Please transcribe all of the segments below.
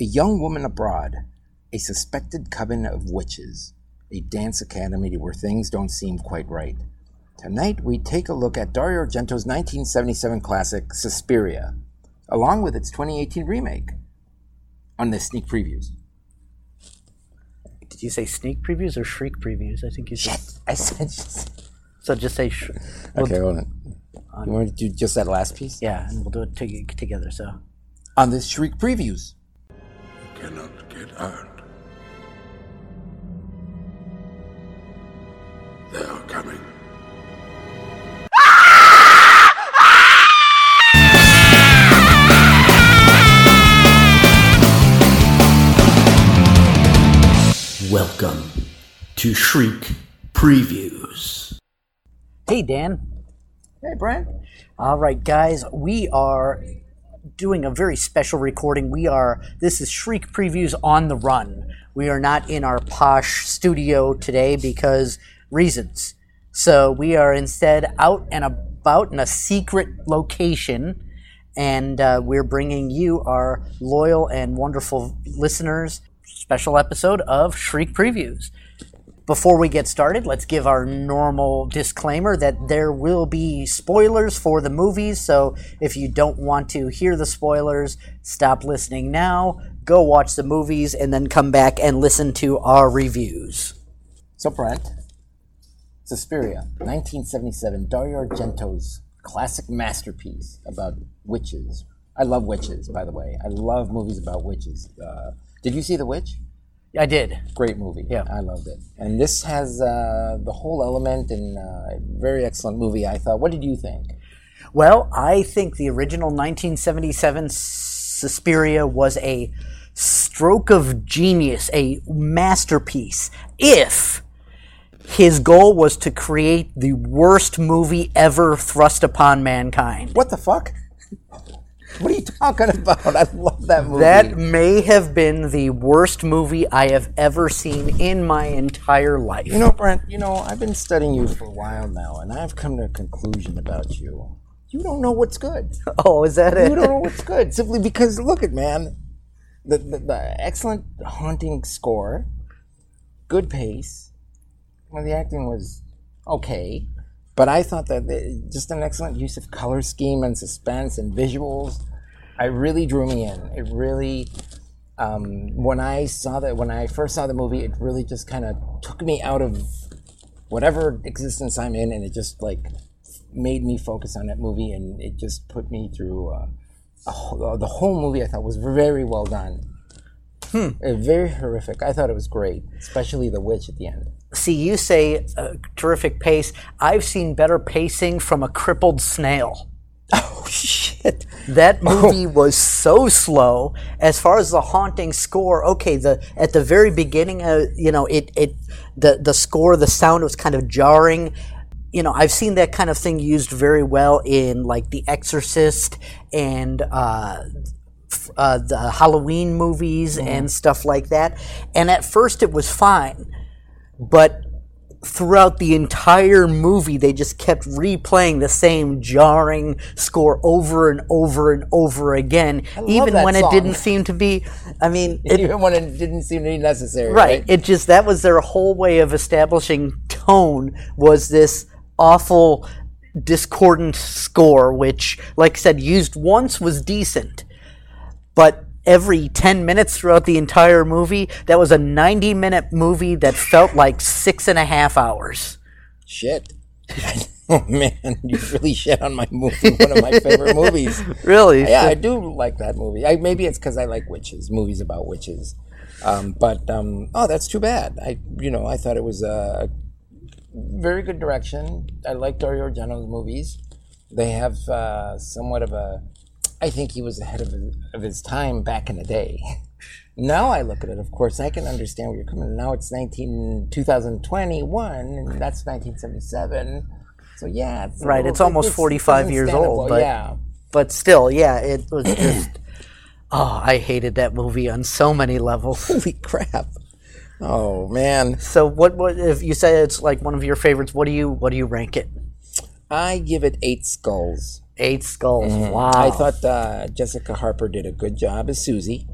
A young woman abroad, a suspected coven of witches, a dance academy where things don't seem quite right. Tonight we take a look at Dario Argento's 1977 classic Suspiria, along with its 2018 remake, on the sneak previews. Did you say sneak previews or shriek previews? I think you said. I said, So just say. Sh- okay, hold on. You want to do just that last piece? yeah, and we'll do it to- together. So. On the Shriek previews. Cannot get out. They are coming. Welcome to Shriek Previews. Hey, Dan. Hey, Brent. All right, guys, we are doing a very special recording. We are, this is Shriek Previews on the Run. We are not in our posh studio today because reasons. So we are instead out and about in a secret location, and uh, we're bringing you, our loyal and wonderful listeners, special episode of Shriek Previews. Before we get started, let's give our normal disclaimer that there will be spoilers for the movies. So if you don't want to hear the spoilers, stop listening now, go watch the movies, and then come back and listen to our reviews. So, Brent, Suspiria, 1977, Dario Argento's classic masterpiece about witches. I love witches, by the way. I love movies about witches. Uh, did you see The Witch? I did. Great movie. Yeah. I loved it. And this has uh, the whole element and uh, very excellent movie, I thought. What did you think? Well, I think the original 1977 Suspiria was a stroke of genius, a masterpiece. If his goal was to create the worst movie ever thrust upon mankind. What the fuck? What are you talking about? I love that movie. That may have been the worst movie I have ever seen in my entire life. You know, Brent, you know, I've been studying you for a while now, and I've come to a conclusion about you. You don't know what's good. oh, is that it? You don't know what's good simply because, look at man, the, the, the excellent haunting score, good pace. Well, the acting was okay, but I thought that the, just an excellent use of color scheme and suspense and visuals. I really drew me in. It really, um, when I saw that, when I first saw the movie, it really just kind of took me out of whatever existence I'm in, and it just like made me focus on that movie, and it just put me through. Uh, a whole, the whole movie I thought was very well done. Hmm. very horrific. I thought it was great, especially the witch at the end. See, you say uh, terrific pace. I've seen better pacing from a crippled snail. Oh shit! That movie was so slow. As far as the haunting score, okay, the at the very beginning, uh, you know, it it the the score, the sound was kind of jarring. You know, I've seen that kind of thing used very well in like The Exorcist and uh, uh, the Halloween movies and stuff like that. And at first, it was fine, but throughout the entire movie, they just kept replaying the same jarring score over and over and over again, even when it didn't seem to be. I mean, it, Even when it didn't seem to be necessary, right? It just that was their whole way of establishing tone was this awful discordant score, which, like I said, used once was decent, but every 10 minutes throughout the entire movie, that was a 90 minute movie that felt like six and a half hours. Shit. oh man, you really shit on my movie. One of my favorite movies. Really? Yeah, I do like that movie. I, maybe it's because I like witches, movies about witches. Um, but um, oh, that's too bad. I, you know, I thought it was a very good direction. I like Dario Argento's movies. They have uh, somewhat of a. I think he was ahead of his, of his time back in the day. Now I look at it, of course, I can understand where you're coming. Now it's 19, 2021, and that's 1977. So yeah, it's Right, little it's almost 45 it's years old, but- yeah, But still, yeah, it was just. oh, I hated that movie on so many levels. holy crap! Oh man, So what? What if you say it's like one of your favorites? What do you? What do you rank it? I give it eight skulls. Eight skulls. Wow. I thought uh, Jessica Harper did a good job as Susie.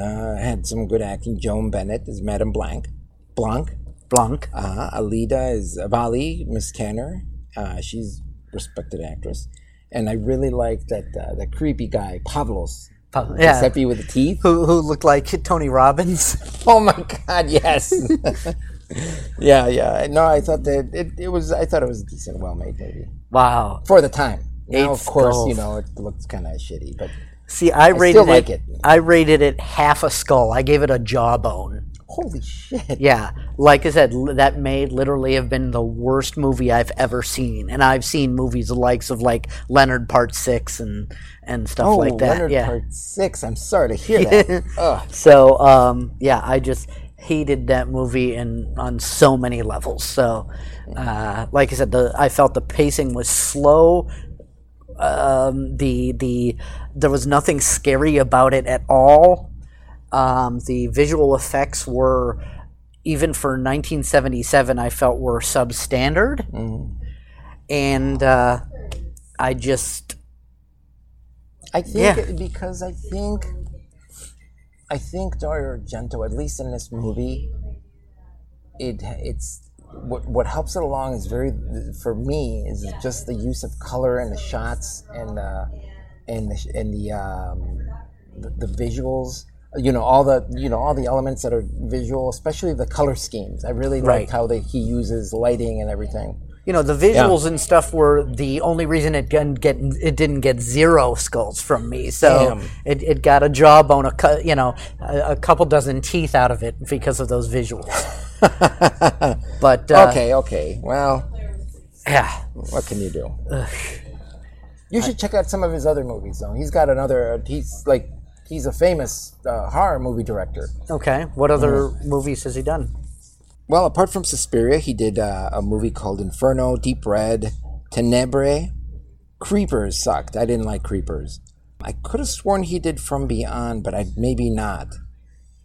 Uh, had some good acting. Joan Bennett is Madame Blanc. Blanc. Blanc. Uh, Alida is Valli, Miss Tanner. Uh, she's respected actress. And I really like that uh, the creepy guy, Pavlos. Pa- yeah. Giuseppe with the teeth. Who, who looked like Tony Robbins? Oh my God! Yes. yeah, yeah. No, I thought that it, it was. I thought it was a decent, well-made movie Wow. for the time. Now, of course, skulls. you know it looks kind of shitty, but See, I rated still like it. I rated it half a skull. I gave it a jawbone. holy shit! Yeah, like I said, that may literally have been the worst movie I've ever seen, and I've seen movies the likes of like Leonard Part Six and and stuff Oh, like that. Leonard yeah. Part Six. I'm sorry to hear that. So um, yeah, I just hated that movie and on so many levels. So uh, like I said, the I felt the pacing was slow. Um, the the there was nothing scary about it at all. Um, the visual effects were even for 1977 I felt were substandard. And uh, I just I think Yeah. because I think I think Dario Argento, at least in this movie, it it's what what helps it along is very for me is just the use of color and the shots and uh, and the and the, um, the the visuals. You know all the you know all the elements that are visual, especially the color schemes. I really Right. liked how they, he uses lighting and everything. you know the visuals and stuff were the only reason it didn't get it didn't get zero skulls from me. So Damn. it, it got a jawbone, a cou- you know a, a couple dozen teeth out of it because of those visuals. but uh, okay, okay. Well, yeah, What can you do? You should check out some of his other movies, though. He's got another. He's like, he's a famous uh, horror movie director. okay. What other movies has he done? Well, apart from Suspiria, he did uh, a movie called Inferno, Deep Red, Tenebrae. Creepers sucked. I didn't like Creepers. I could have sworn he did From Beyond, but I maybe not.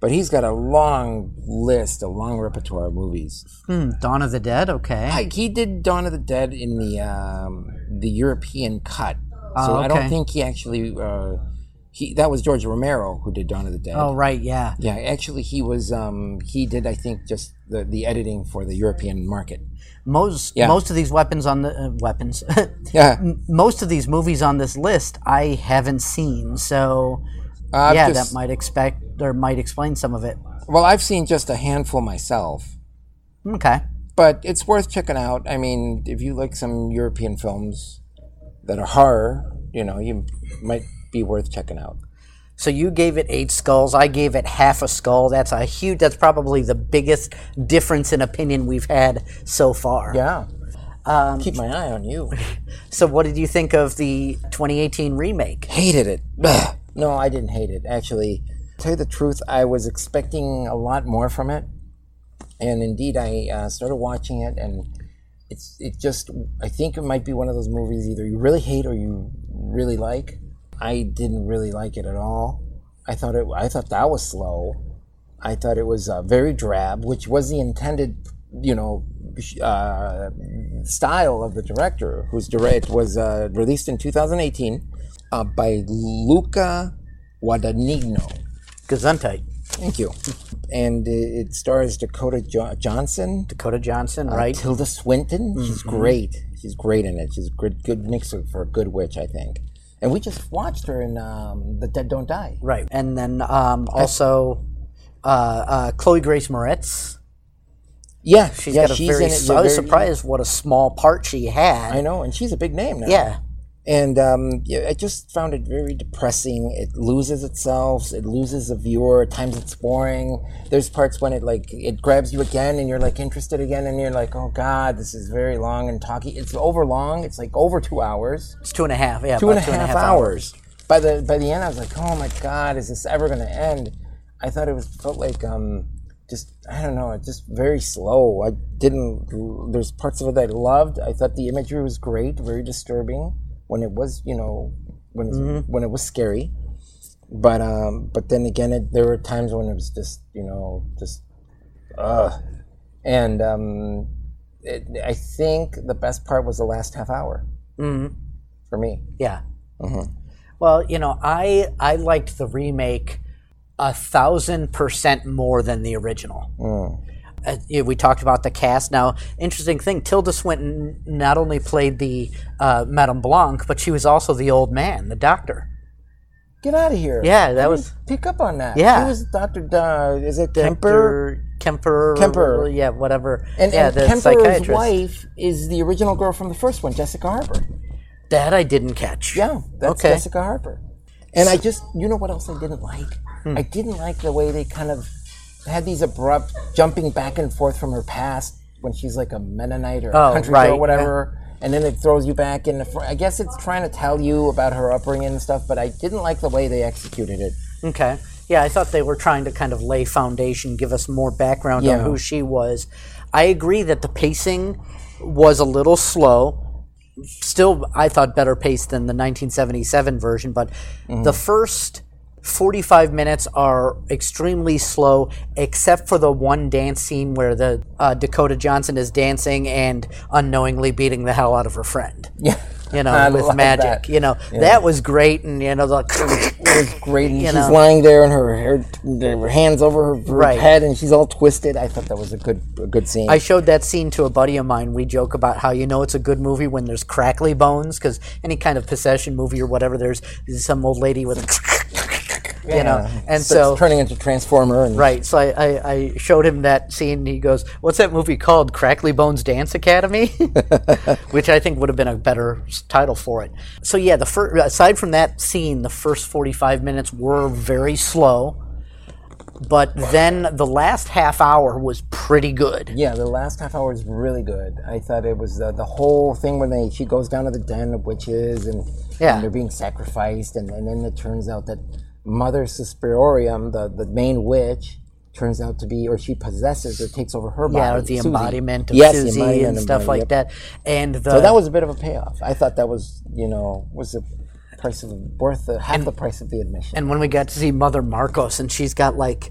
But he's got a long list, a long repertoire of movies. Hmm, Dawn of the Dead. Okay. I, he did Dawn of the Dead in the um, the European cut, so Oh, I don't think he actually. Uh, he that was George Romero who did Dawn of the Dead. oh right, yeah. Yeah, actually, he was. Um, he did, I think, just the, the editing for the European market. Most Yeah. most of these weapons on the uh, weapons. Yeah, most of these movies on this list I haven't seen, so I've yeah, just- that might expect or might explain some of it. Well, I've seen just a handful myself, Okay. but it's worth checking out. I mean, if you like some European films that are horror, you know, you might be worth checking out. So you gave it eight skulls. I gave it half a skull. That's a huge. That's probably the biggest difference in opinion we've had so far. Yeah. Um, Keep my eye on you. So what did you think of the 2018 remake? hated it. No, I didn't hate it. Actually, to tell you the truth, I was expecting a lot more from it, and indeed, I uh, started watching it, and it's it just. I think it might be one of those movies either you really hate or you really like. I didn't really like it at all. I thought it. I thought that was slow. I thought it was uh, very drab, which was the intended, you know, uh, style of the director, whose direct was uh, released in 2018 uh, by Luca Guadagnino. Gesundheit. Thank you. And it stars Dakota jo- Johnson, Dakota Johnson, uh, right? Tilda Swinton. She's great. She's great in it. She's a good, good mix of- for a good witch, I think. And we just watched her in um, The Dead Don't Die. Right. And then um, also uh, uh, Chloe Grace Moretz. Yeah, She's yeah, got a she's very. in it. I was surprised what a small part she had. I know, and she's a big name now. Yeah. And um, yeah, I just found it very depressing. It loses itself. It loses the viewer. At times it's boring. There's parts when it like it grabs you again, and you're like interested again, and you're like, oh god, this is very long and talky. It's over long. It's like over two hours, It's two and a half. Yeah. two and a about half hours. By the by the end, I was like, oh my god, is this ever going to end? I thought it was felt like um, just I don't know, just very slow. I didn't. There's parts of it that I loved. I thought the imagery was great, very disturbing when it was, you know, when it, when it was scary. But um, but then again, it, there were times when it was just, you know, just, ugh. And um, it, I think the best part was the last half hour for me. Yeah. Mm-hmm. Well, you know, I I liked the remake a thousand percent more than the original. Mm. Uh, we talked about the cast. Now, interesting thing: Tilda Swinton not only played the uh, Madame Blanc, but she was also the old man, the doctor. Get out of here. Yeah, that I was- pick up on that. Yeah. He was Doctor. Uh, is it Kemper? Kemper. Kemper. Yeah, whatever. And, yeah, and the Kemper's wife is the original girl from the first one, Jessica Harper. That I didn't catch. Yeah, that's Okay. Jessica Harper. And I just, you know what else I didn't like? Hmm. I didn't like the way they kind of had these abrupt jumping back and forth from her past when she's like a Mennonite or Oh, country right, girl or whatever. And then it throws you back in. The fr- I guess it's trying to tell you about her upbringing and stuff, but I didn't like the way they executed it. Okay. Yeah, I thought they were trying to kind of lay foundation, give us more background Yeah. on who she was. I agree that the pacing was a little slow. Still, I thought better paced than the 1977 version, but Mm-hmm. the first 45 minutes are extremely slow, except for the one dance scene where the uh, Dakota Johnson is dancing and unknowingly beating the hell out of her friend. Yeah. You know, I with magic. that. You know, that was great, and you know, the It was great. And she's know. lying there and her, her, her hands over her, her Right. head and she's all twisted. I thought that was a good a good scene. I showed that scene to a buddy of mine. We joke about how you know it's a good movie when there's crackly bones, because any kind of possession movie or whatever, there's some old lady with, you know, Yeah. and Starts so turning into Transformer and right. So I, I, I showed him that scene. And he goes, "What's that movie called? Crackly Bones Dance Academy," which I think would have been a better title for it. So yeah, the fir- aside from that scene, the first forty-five minutes were very slow. But then the last half hour was pretty good. Yeah, the last half hour is really good. I thought it was uh, the whole thing when they she goes down to the den of witches and, Yeah. and they're being sacrificed, and, and then it turns out that Mother Suspiriorum, the, the main witch, turns out to be, or she possesses or takes over her body. Yeah, or the Susie. embodiment of Yes, Susie embodiment and stuff like that. And the So that was a bit of a payoff. I thought that was, you know, was the price of worth the, half the price of the admission. and when we got to see Mother Markos, and she's got like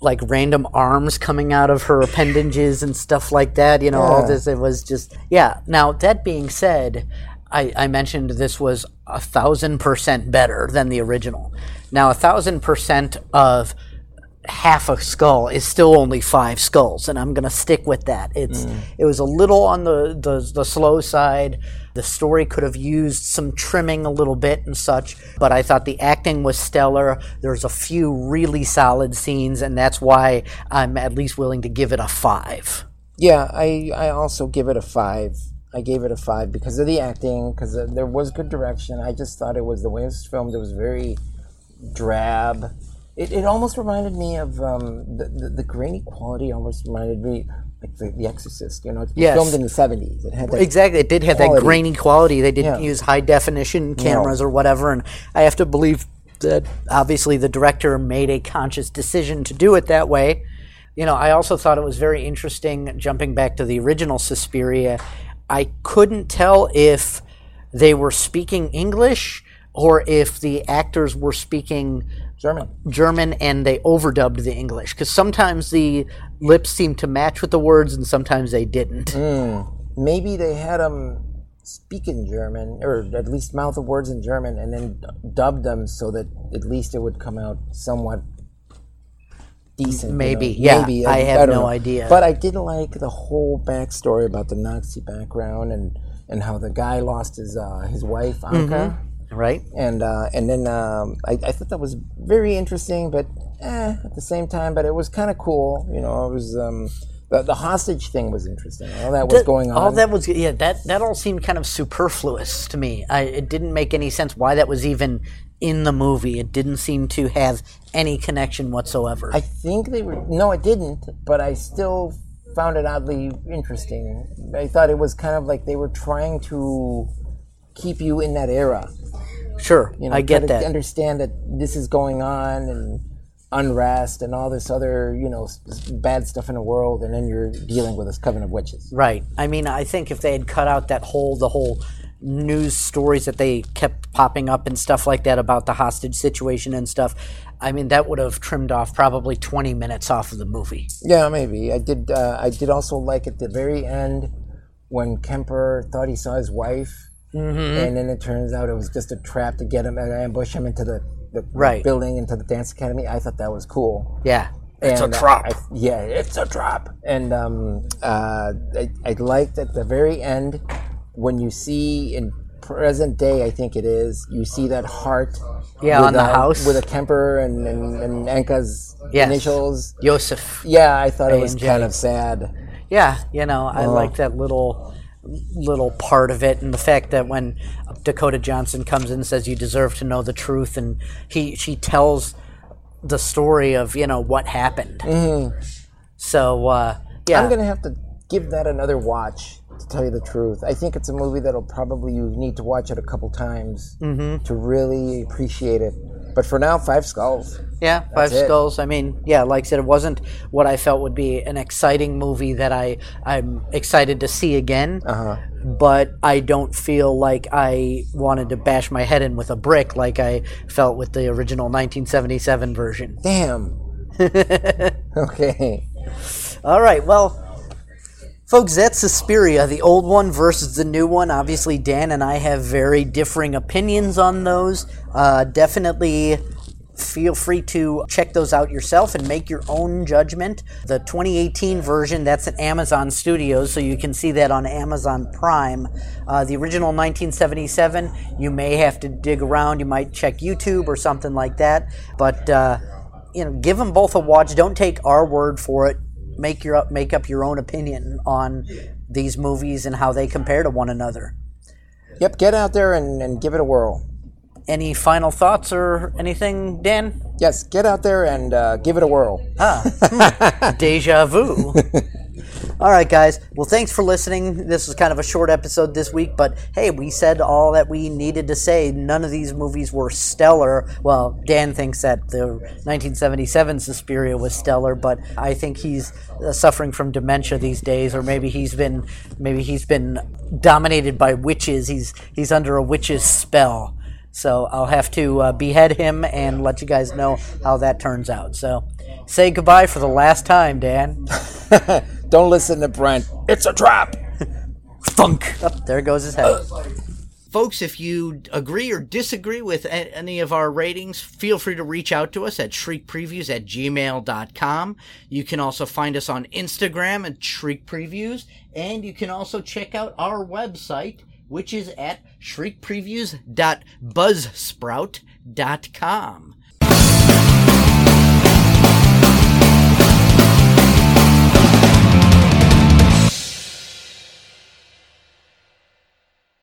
like random arms coming out of her appendages and stuff like that. You know, all this. It was just yeah. Now that being said. I, I mentioned this was a thousand percent better than the original. Now, a thousand percent of half a skull is still only five skulls, and I'm going to stick with that. It's mm. it was a little on the, the the slow side. The story could have used some trimming a little bit and such, but I thought the acting was stellar. There's a few really solid scenes, and that's why I'm at least willing to give it a five. Yeah, I I also give it a five. I gave it a five because of the acting, because uh, there was good direction. I just thought it was the way it was filmed. It was very drab. It, it almost reminded me of um, the, the the grainy quality. Almost reminded me like the, the Exorcist. You know, it's Yes. filmed in the seventies. It had that Exactly, it did have that grainy quality. They didn't Yeah. use high definition cameras or whatever, and I have to believe that obviously the director made a conscious decision to do it that way. You know, I also thought it was very interesting. Jumping back to the original Suspiria, I couldn't tell if they were speaking English or if the actors were speaking German. German and they overdubbed the English because sometimes the lips seemed to match with the words and sometimes they didn't. Maybe they had them speak in German, or at least mouth the words in German, and then dubbed them so that at least it would come out somewhat decent. you Maybe, know? yeah, Maybe I have don't no know. idea. But I did like the whole backstory about the Nazi background and and how the guy lost his uh, his wife Anke. Right? And uh, and then um, I, I thought that was very interesting, but eh, at the same time, but it was kind of cool. You know, it was um, the, the hostage thing was interesting. All that was going on. All that was yeah. That that all seemed kind of superfluous to me. I, it didn't make any sense why that was even in the movie. It didn't seem to have any connection whatsoever. I think they were. No, it didn't. But I still found it oddly interesting. I thought it was kind of like they were trying to keep you in that era. Sure, You know, I get that. Understand that this is going on and unrest and all this other you know bad stuff in the world, and then you're dealing with this coven of witches. Right. I mean, I think if they had cut out that whole the whole news stories that they kept popping up and stuff like that about the hostage situation and stuff, I mean that would have trimmed off probably 20 minutes off of the movie. Yeah, maybe. I did. Uh, I did also like at the very end when Kemper thought he saw his wife, Mm-hmm. and then it turns out it was just a trap to get him and ambush him into the the, the Right. building into the dance academy. I thought that was cool. Yeah. It's a trap. yeah, it's a trap. And um, uh, I, I liked at the very end when you see in present day, I think it is, you see that heart. Yeah, on the a- house. with a Kemper and and, and Anke's Yes. initials. Joseph. Yeah, I thought it was A&J. kind of sad. Yeah, you know, I like that little little part of it and the fact that when Dakota Johnson comes in and says you deserve to know the truth and he she tells the story of, you know, what happened. So uh yeah. I'm gonna have to give that another watch to tell you the truth. I think it's a movie that'll probably you need to watch it a couple times Mm-hmm. to really appreciate it. But for now, Five Skulls. Yeah, Five it. Skulls. I mean, yeah, like I said, it wasn't what I felt would be an exciting movie that I I'm excited to see again. Uh-huh. But I don't feel like I wanted to bash my head in with a brick like I felt with the original 1977 version. Damn. okay. All right, well, folks, that's Suspiria, the old one versus the new one. Obviously, Dan and I have very differing opinions on those. Uh, definitely feel free to check those out yourself and make your own judgment. The 2018 version, that's at Amazon Studios, so you can see that on Amazon Prime. Uh, the original 1977, you may have to dig around. You might check YouTube or something like that. But, uh, you know, give them both a watch. Don't take our word for it. Make your make up your own opinion on these movies and how they compare to one another. Yep, get out there and, and give it a whirl. Any final thoughts or anything, Dan? Yes, get out there and uh, give it a whirl. Ah, Deja vu. all right, guys. Well, thanks for listening. This was kind of a short episode this week, but hey, we said all that we needed to say. None of these movies were stellar. Well, Dan thinks that the 1977 Suspiria was stellar, but I think he's uh, suffering from dementia these days, or maybe he's been maybe he's been dominated by witches. He's he's under a witch's spell. So I'll have to uh, behead him and let you guys know how that turns out. So say goodbye for the last time, Dan. Don't listen to Brent. It's a trap. Funk. Oh, there goes his head. Folks, if you agree or disagree with any of our ratings, feel free to reach out to us at shriekpreviews at gmail.com. You can also find us on Instagram at shriekpreviews, and you can also check out our website, which is at shriekpreviews.buzzsprout.com.